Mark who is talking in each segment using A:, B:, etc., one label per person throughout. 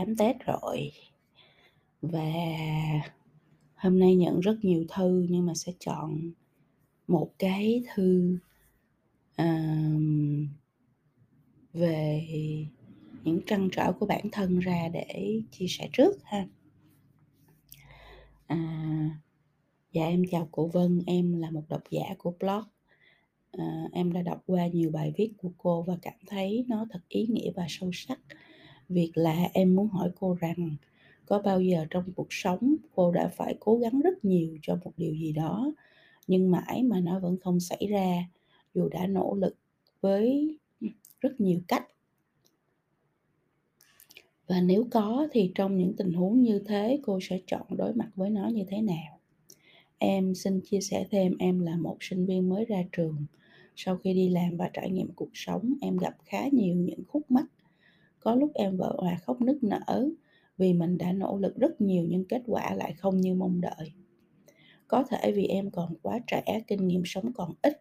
A: 8 Tết rồi. Và hôm nay nhận rất nhiều thư nhưng mà sẽ chọn một cái thư, um, về những trăn trở của bản thân ra để chia sẻ trước ha. À, dạ em chào cô Vân, em là một độc giả của blog. À, em đã đọc qua nhiều bài viết của cô và cảm thấy nó thật ý nghĩa và sâu sắc. Việc là em muốn hỏi cô rằng, có bao giờ trong cuộc sống cô đã phải cố gắng rất nhiều cho một điều gì đó, nhưng mãi mà nó vẫn không xảy ra, dù đã nỗ lực với rất nhiều cách? Và nếu có, thì trong những tình huống như thế, cô sẽ chọn đối mặt với nó như thế nào? Em xin chia sẻ thêm, em là một sinh viên mới ra trường. Sau khi đi làm và trải nghiệm cuộc sống, em gặp khá nhiều những khúc mắc có lúc em vợ hòa khóc nức nở vì mình đã nỗ lực rất nhiều nhưng kết quả lại không như mong đợi. Có thể vì em còn quá trẻ, kinh nghiệm sống còn ít,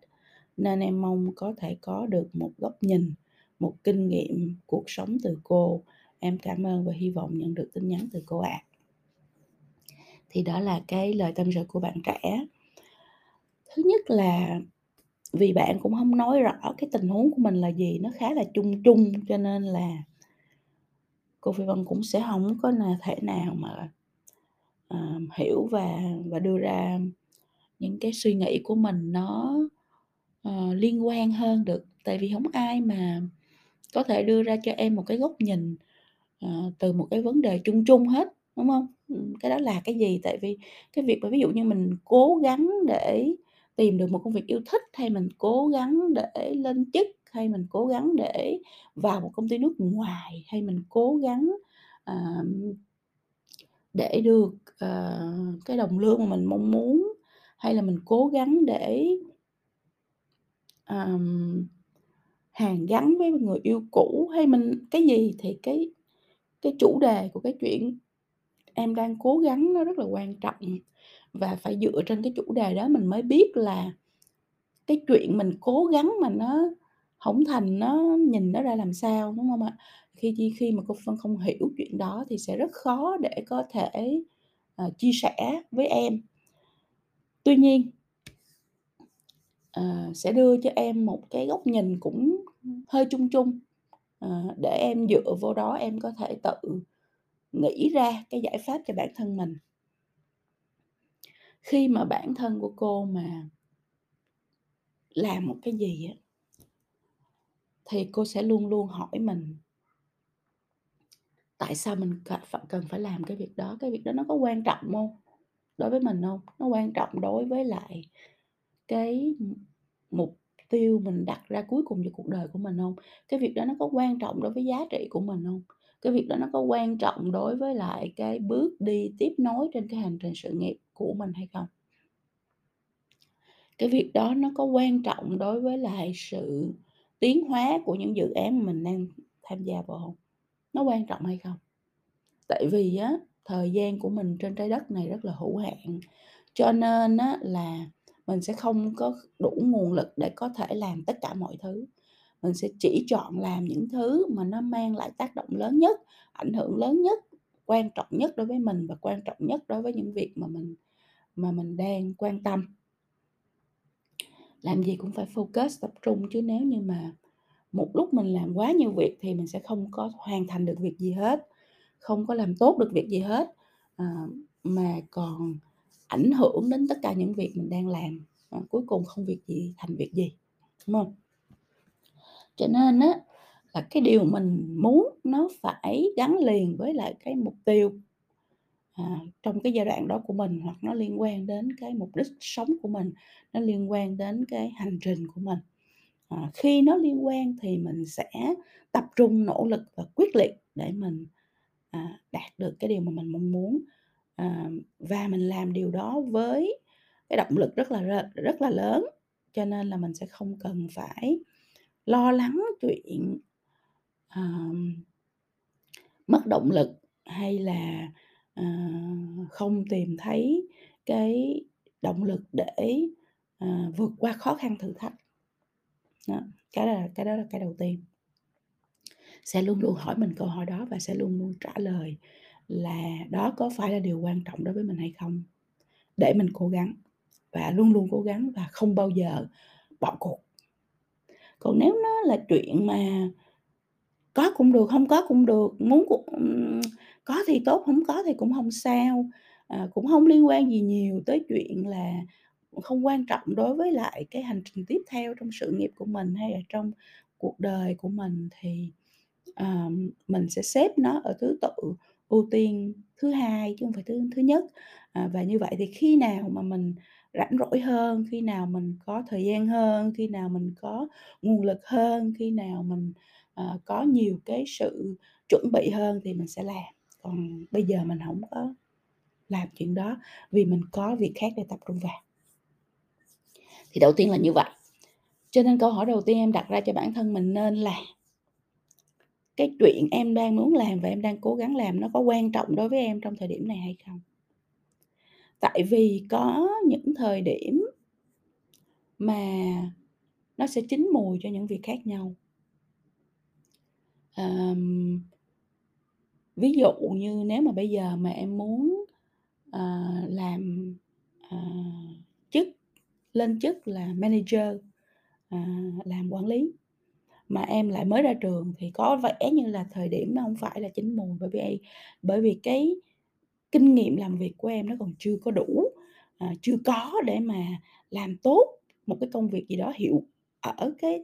A: nên em mong có thể có được một góc nhìn, một kinh nghiệm cuộc sống từ cô. Em cảm ơn và hy vọng nhận được tin nhắn từ cô ạ. À. thì đó là cái lời tâm sự của bạn trẻ. Thứ nhất là vì bạn cũng không nói rõ cái tình huống của mình là gì, nó khá là chung chung cho nên là cô phi vân cũng sẽ không có thể nào mà uh, hiểu và và đưa ra những cái suy nghĩ của mình nó uh, liên quan hơn được. Tại vì không ai mà có thể đưa ra cho em một cái góc nhìn uh, từ một cái vấn đề chung chung hết đúng không? Ừ, cái đó là cái gì? Tại vì cái việc mà ví dụ như mình cố gắng để tìm được một công việc yêu thích hay mình cố gắng để lên chức hay mình cố gắng để vào một công ty nước ngoài hay mình cố gắng uh, để được uh, cái đồng lương mà mình mong muốn hay là mình cố gắng để um, hàn gắn với người yêu cũ hay mình cái gì thì cái cái chủ đề của cái chuyện em đang cố gắng nó rất là quan trọng và phải dựa trên cái chủ đề đó mình mới biết là cái chuyện mình cố gắng mà nó hổng thành nó nhìn nó ra làm sao đúng không ạ? Khi khi mà cô phân không hiểu chuyện đó thì sẽ rất khó để có thể uh, chia sẻ với em. Tuy nhiên uh, sẽ đưa cho em một cái góc nhìn cũng hơi chung chung uh, để em dựa vô đó em có thể tự nghĩ ra cái giải pháp cho bản thân mình. Khi mà bản thân của cô mà làm một cái gì á thì cô sẽ luôn luôn hỏi mình, tại sao mình cần phải làm cái việc đó? Cái việc đó nó có quan trọng không đối với mình không nó quan trọng đối với lại cái mục tiêu mình đặt ra cuối cùng cho cuộc đời của mình không cái việc đó nó có quan trọng đối với giá trị của mình không cái việc đó nó có quan trọng đối với lại cái bước đi tiếp nối trên cái hành trình sự nghiệp của mình hay không? Cái việc đó nó có quan trọng đối với lại sự tiến hóa của những dự án mà mình đang tham gia vào không? Nó quan trọng hay không? Tại vì á, thời gian của mình trên trái đất này rất là hữu hạn, cho nên á là mình sẽ không có đủ nguồn lực để có thể làm tất cả mọi thứ. Mình sẽ chỉ chọn làm những thứ mà nó mang lại tác động lớn nhất, ảnh hưởng lớn nhất, quan trọng nhất đối với mình và quan trọng nhất đối với những việc mà mình mà mình đang quan tâm làm gì cũng phải focus tập trung chứ nếu như mà một lúc mình làm quá nhiều việc thì mình sẽ không có hoàn thành được việc gì hết không có làm tốt được việc gì hết à, mà còn ảnh hưởng đến tất cả những việc mình đang làm à, cuối cùng không việc gì thành việc gì đúng không? Cho nên á là cái điều mình muốn nó phải gắn liền với lại cái mục tiêu à, trong cái giai đoạn đó của mình hoặc nó liên quan đến cái mục đích sống của mình nó liên quan đến cái hành trình của mình. À, khi nó liên quan thì mình sẽ tập trung nỗ lực và quyết liệt để mình à, đạt được cái điều mà mình mong muốn. À, và mình làm điều đó với cái động lực rất là rất là lớn cho nên là mình sẽ không cần phải lo lắng chuyện uh, mất động lực hay là À, không tìm thấy cái động lực để uh, vượt qua khó khăn thử thách đó. cái đó là cái đó là cái đầu tiên sẽ luôn luôn hỏi mình câu hỏi đó và sẽ luôn luôn trả lời là đó có phải là điều quan trọng đối với mình hay không? Để mình cố gắng và luôn luôn cố gắng và không bao giờ bỏ cuộc. Còn nếu nó là chuyện mà có cũng được, không có cũng được, muốn cũng có thì tốt, hổng có thì cũng hông sao, à, cũng hông liên quan gì nhiều tới chuyện là không quan trọng đối với lại cái hành trình tiếp theo trong sự nghiệp của mình hay là trong cuộc đời của mình thì, ờm, mình sẽ xếp nó ở thứ tự ưu tiên thứ hai chứ hông phải thứ thứ nhất. À, và như vậy thì khi nào mà mình rảnh rỗi hơn, khi nào mình có thời gian hơn, khi nào mình có nguồn lực hơn, khi nào mình, ờ, có nhiều cái sự chuẩn bị hơn thì mình sẽ làm. Còn bây giờ mình không có làm chuyện đó vì mình có việc khác để tập trung vào. Thì đầu tiên là như vậy. Cho nên câu hỏi đầu tiên em đặt ra cho bản thân mình nên là cái chuyện em đang muốn làm và em đang cố gắng làm nó có quan trọng đối với em trong thời điểm này hay không? Tại vì có những thời điểm mà nó sẽ chín mùi cho những việc khác nhau. Ờm. Ví dụ như nếu mà bây giờ mà em muốn, ờ, làm, ờ, chức lên chức là manager, à, làm quản lý, mà em lại mới ra trường thì có vẻ như là thời điểm nó không phải là chính mùi, bởi vì bởi vì cái kinh nghiệm làm việc của em nó còn chưa có đủ, à, chưa có để mà làm tốt một cái công việc gì đó hiệu ở cái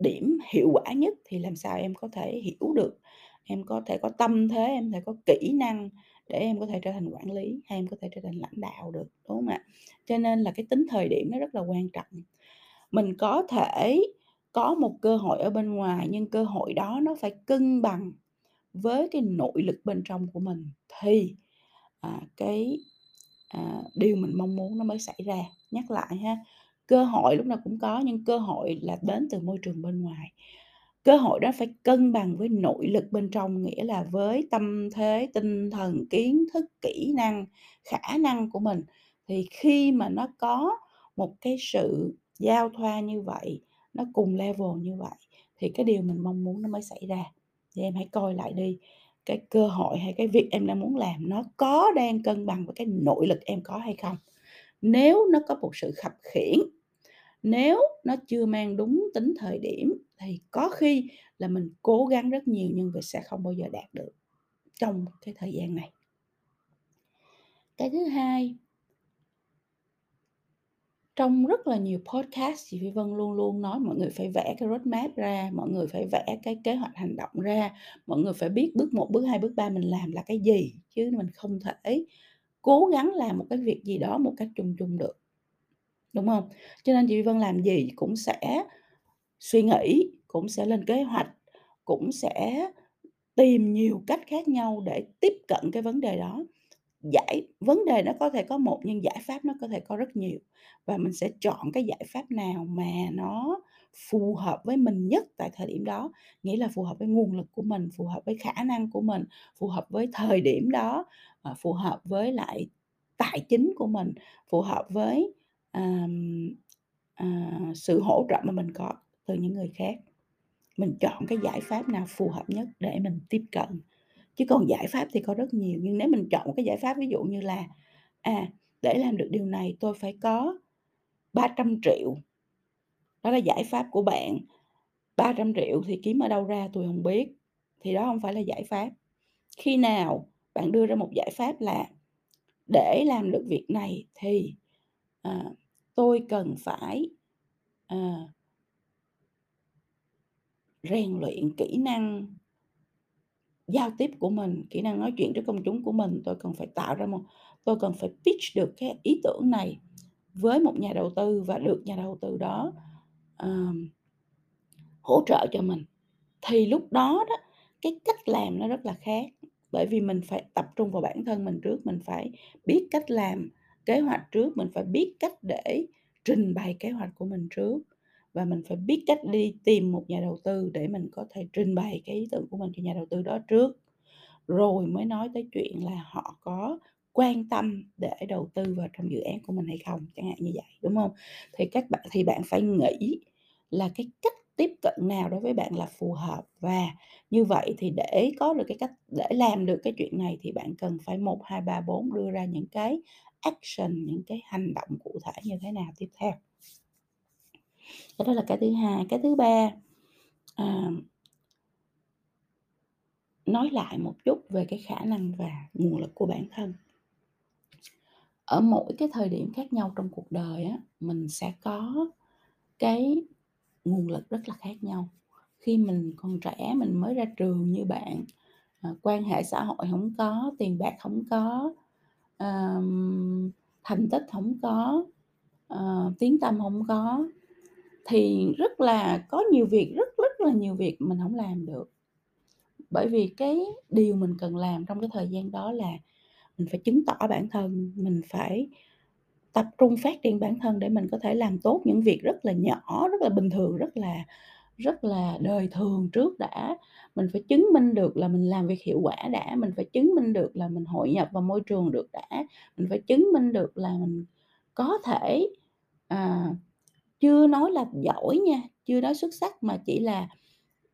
A: điểm hiệu quả nhất thì làm sao em có thể hiểu được, em có thể có tâm thế, em có thể có kỹ năng để em có thể trở thành quản lý, hay em có thể trở thành lãnh đạo được, đúng không ạ? Cho nên là cái tính thời điểm nó rất là quan trọng. Mình có thể có một cơ hội ở bên ngoài nhưng cơ hội đó nó phải cân bằng với cái nội lực bên trong của mình thì, à, cái, à, điều mình mong muốn nó mới xảy ra. Nhắc lại ha, cơ hội lúc nào cũng có nhưng cơ hội là đến từ môi trường bên ngoài. Cơ hội đó phải cân bằng với nội lực bên trong, nghĩa là với tâm thế, tinh thần, kiến thức, kỹ năng, khả năng của mình. Thì khi mà nó có một cái sự giao thoa như vậy, nó cùng level như vậy thì cái điều mình mong muốn nó mới xảy ra. Thì em hãy coi lại đi, cái cơ hội hay cái việc em đang muốn làm nó có đang cân bằng với cái nội lực em có hay không? Nếu nó có một sự khập khiễng, nếu nó chưa mang đúng tính thời điểm thì có khi là mình cố gắng rất nhiều nhưng mà sẽ không bao giờ đạt được trong cái thời gian này. Cái thứ hai trong rất là nhiều podcast, chị Phi Vân luôn luôn nói mọi người phải vẽ cái roadmap ra, mọi người phải vẽ cái kế hoạch hành động ra, mọi người phải biết bước 1, bước 2, bước 3 mình làm là cái gì, chứ mình không thể cố gắng làm một cái việc gì đó một cách chung chung được. Đúng không? Cho nên chị Vân làm gì cũng sẽ suy nghĩ, cũng sẽ lên kế hoạch, cũng sẽ tìm nhiều cách khác nhau để tiếp cận cái vấn đề đó. Giải vấn đề nó có thể có một nhưng giải pháp nó có thể có rất nhiều và mình sẽ chọn cái giải pháp nào mà nó phù hợp với mình nhất tại thời điểm đó, nghĩa là phù hợp với nguồn lực của mình, phù hợp với khả năng của mình, phù hợp với thời điểm đó, à, phù hợp với lại tài chính của mình, phù hợp với, ờm, à, sự hỗ trợ mà mình có từ những người khác. Mình chọn cái giải pháp nào phù hợp nhất để mình tiếp cận. Chứ còn giải pháp thì có rất nhiều, nhưng nếu mình chọn một cái giải pháp ví dụ như là, à, để làm được điều này tôi phải có 300 triệu đó là giải pháp của bạn. 300 triệu thì kiếm ở đâu ra tôi không biết, thì đó không phải là giải pháp. Khi nào bạn đưa ra một giải pháp là để làm được việc này thì, à, tôi cần phải, à rèn luyện kỹ năng giao tiếp của mình, kỹ năng nói chuyện trước công chúng của mình, tôi cần phải tạo ra một tôi cần phải pitch được cái ý tưởng này với một nhà đầu tư và được nhà đầu tư đó, ờm, hỗ trợ cho mình. Thì lúc đó đó, cái cách làm nó rất là khác, bởi vì mình phải tập trung vào bản thân mình trước, mình phải biết cách làm kế hoạch trước, mình phải biết cách để trình bày kế hoạch của mình trước. Và mình phải biết cách đi tìm một nhà đầu tư để mình có thể trình bày cái ý tưởng của mình cho nhà đầu tư đó trước, rồi mới nói tới chuyện là họ có quan tâm để đầu tư vào trong dự án của mình hay không, chẳng hạn như vậy, đúng không? Thì các bạn thì bạn phải nghĩ là cái cách tiếp cận nào đối với bạn là phù hợp. Và như vậy thì để có được cái cách để làm được cái chuyện này thì bạn cần phải 1, 2, 3, 4 đưa ra những cái action, những cái hành động cụ thể như thế nào tiếp theo. Cái đó là cái thứ hai. Cái thứ ba, à nói lại một chút về cái khả năng và nguồn lực của bản thân. Ở mỗi cái thời điểm khác nhau trong cuộc đời á, mình sẽ có cái nguồn lực rất là khác nhau. Khi mình còn trẻ, mình mới ra trường như bạn, ờ, quan hệ xã hội không có, tiền bạc không có, thành tích không có, uh, tiếng tâm không có, thì rất là có nhiều việc, rất rất là nhiều việc mình không làm được. Bởi vì cái điều mình cần làm trong cái thời gian đó là mình phải chứng tỏ bản thân, mình phải tập trung phát triển bản thân để mình có thể làm tốt những việc rất là nhỏ, rất là bình thường, rất là rất là đời thường trước đã. Mình phải chứng minh được là mình làm việc hiệu quả đã, mình phải chứng minh được là mình hội nhập vào môi trường được đã, mình phải chứng minh được là mình có thể, à, chưa nói là giỏi nha, chưa nói xuất sắc mà chỉ là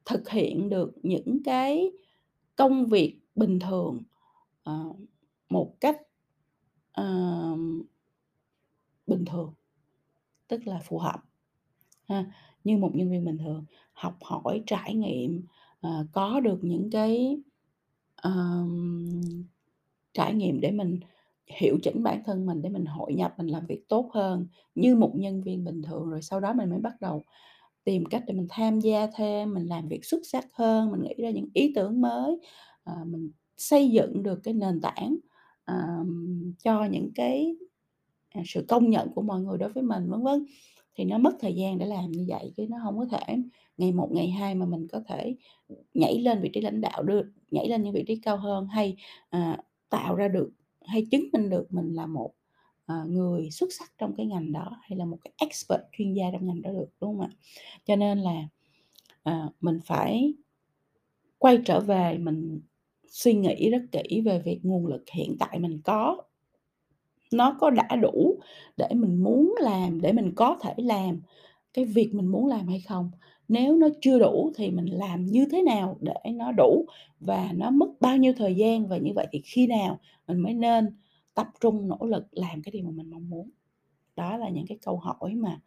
A: thực hiện được những cái công việc bình thường, à, một cách, à, bình thường, tức là phù hợp, ha, như một nhân viên bình thường, học hỏi, trải nghiệm, ờ, có được những cái, ờm, trải nghiệm để mình hiệu chỉnh bản thân mình, để mình hội nhập, mình làm việc tốt hơn như một nhân viên bình thường. Rồi sau đó mình mới bắt đầu tìm cách để mình tham gia thêm, mình làm việc xuất sắc hơn, mình nghĩ ra những ý tưởng mới, ờ, mình xây dựng được cái nền tảng, ờm, cho những cái, à, sự công nhận của mọi người đối với mình, vân vân. Thì nó mất thời gian để làm như vậy chứ nó không có thể ngày một, ngày hai mà mình có thể nhảy lên vị trí lãnh đạo, được nhảy lên những vị trí cao hơn hay, à, tạo ra được hay chứng minh được mình là một, à, người xuất sắc trong cái ngành đó, hay là một cái expert chuyên gia trong ngành đó được, đúng không ạ? Cho nên là, à, mình phải quay trở về mình suy nghĩ rất kỹ về việc nguồn lực hiện tại mình có nó có đã đủ để mình muốn làm, để mình có thể làm cái việc mình muốn làm hay không? Nếu nó chưa đủ thì mình làm như thế nào để nó đủ và nó mất bao nhiêu thời gian? Và như vậy thì khi nào mình mới nên tập trung nỗ lực làm cái điều mà mình mong muốn? Đó là những cái câu hỏi mà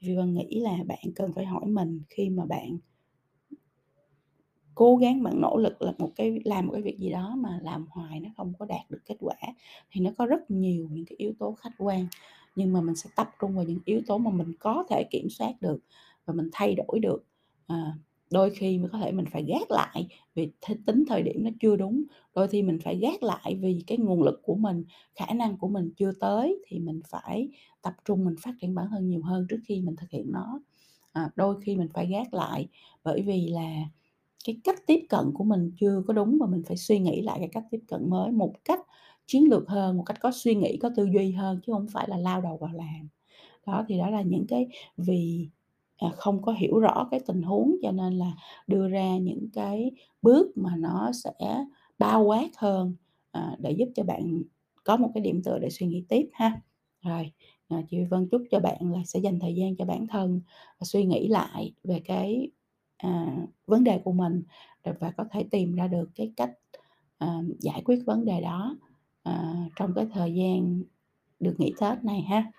A: vì Vân nghĩ là bạn cần phải hỏi mình khi mà bạn cố gắng, bạn nỗ lực là một cái làm một cái việc gì đó mà làm hoài nó không có đạt được kết quả, thì nó có rất nhiều những cái yếu tố khách quan, nhưng mà mình sẽ tập trung vào những yếu tố mà mình có thể kiểm soát được và mình thay đổi được. À, đôi khi mới có thể mình phải gác lại vì th tính thời điểm nó chưa đúng, đôi khi mình phải gác lại vì cái nguồn lực của mình, khả năng của mình chưa tới thì mình phải tập trung mình phát triển bản thân nhiều hơn trước khi mình thực hiện nó. À, đôi khi mình phải gác lại bởi vì là cái cách tiếp cận của mình chưa có đúng và mình phải suy nghĩ lại cái cách tiếp cận mới một cách chiến lược hơn, một cách có suy nghĩ, có tư duy hơn chứ không phải là lao đầu vào làm. Đó, thì đó là những cái vì, à, không có hiểu rõ cái tình huống cho nên là đưa ra những cái bước mà nó sẽ bao quát hơn, à, để giúp cho bạn có một cái điểm tựa để suy nghĩ tiếp ha. Rồi, à, chị Vân chúc cho bạn là sẽ dành thời gian cho bản thân và suy nghĩ lại về cái, à, vấn đề của mình, và có thể tìm ra được cái cách, à, giải quyết vấn đề đó, à, trong cái thời gian được nghỉ Tết này ha.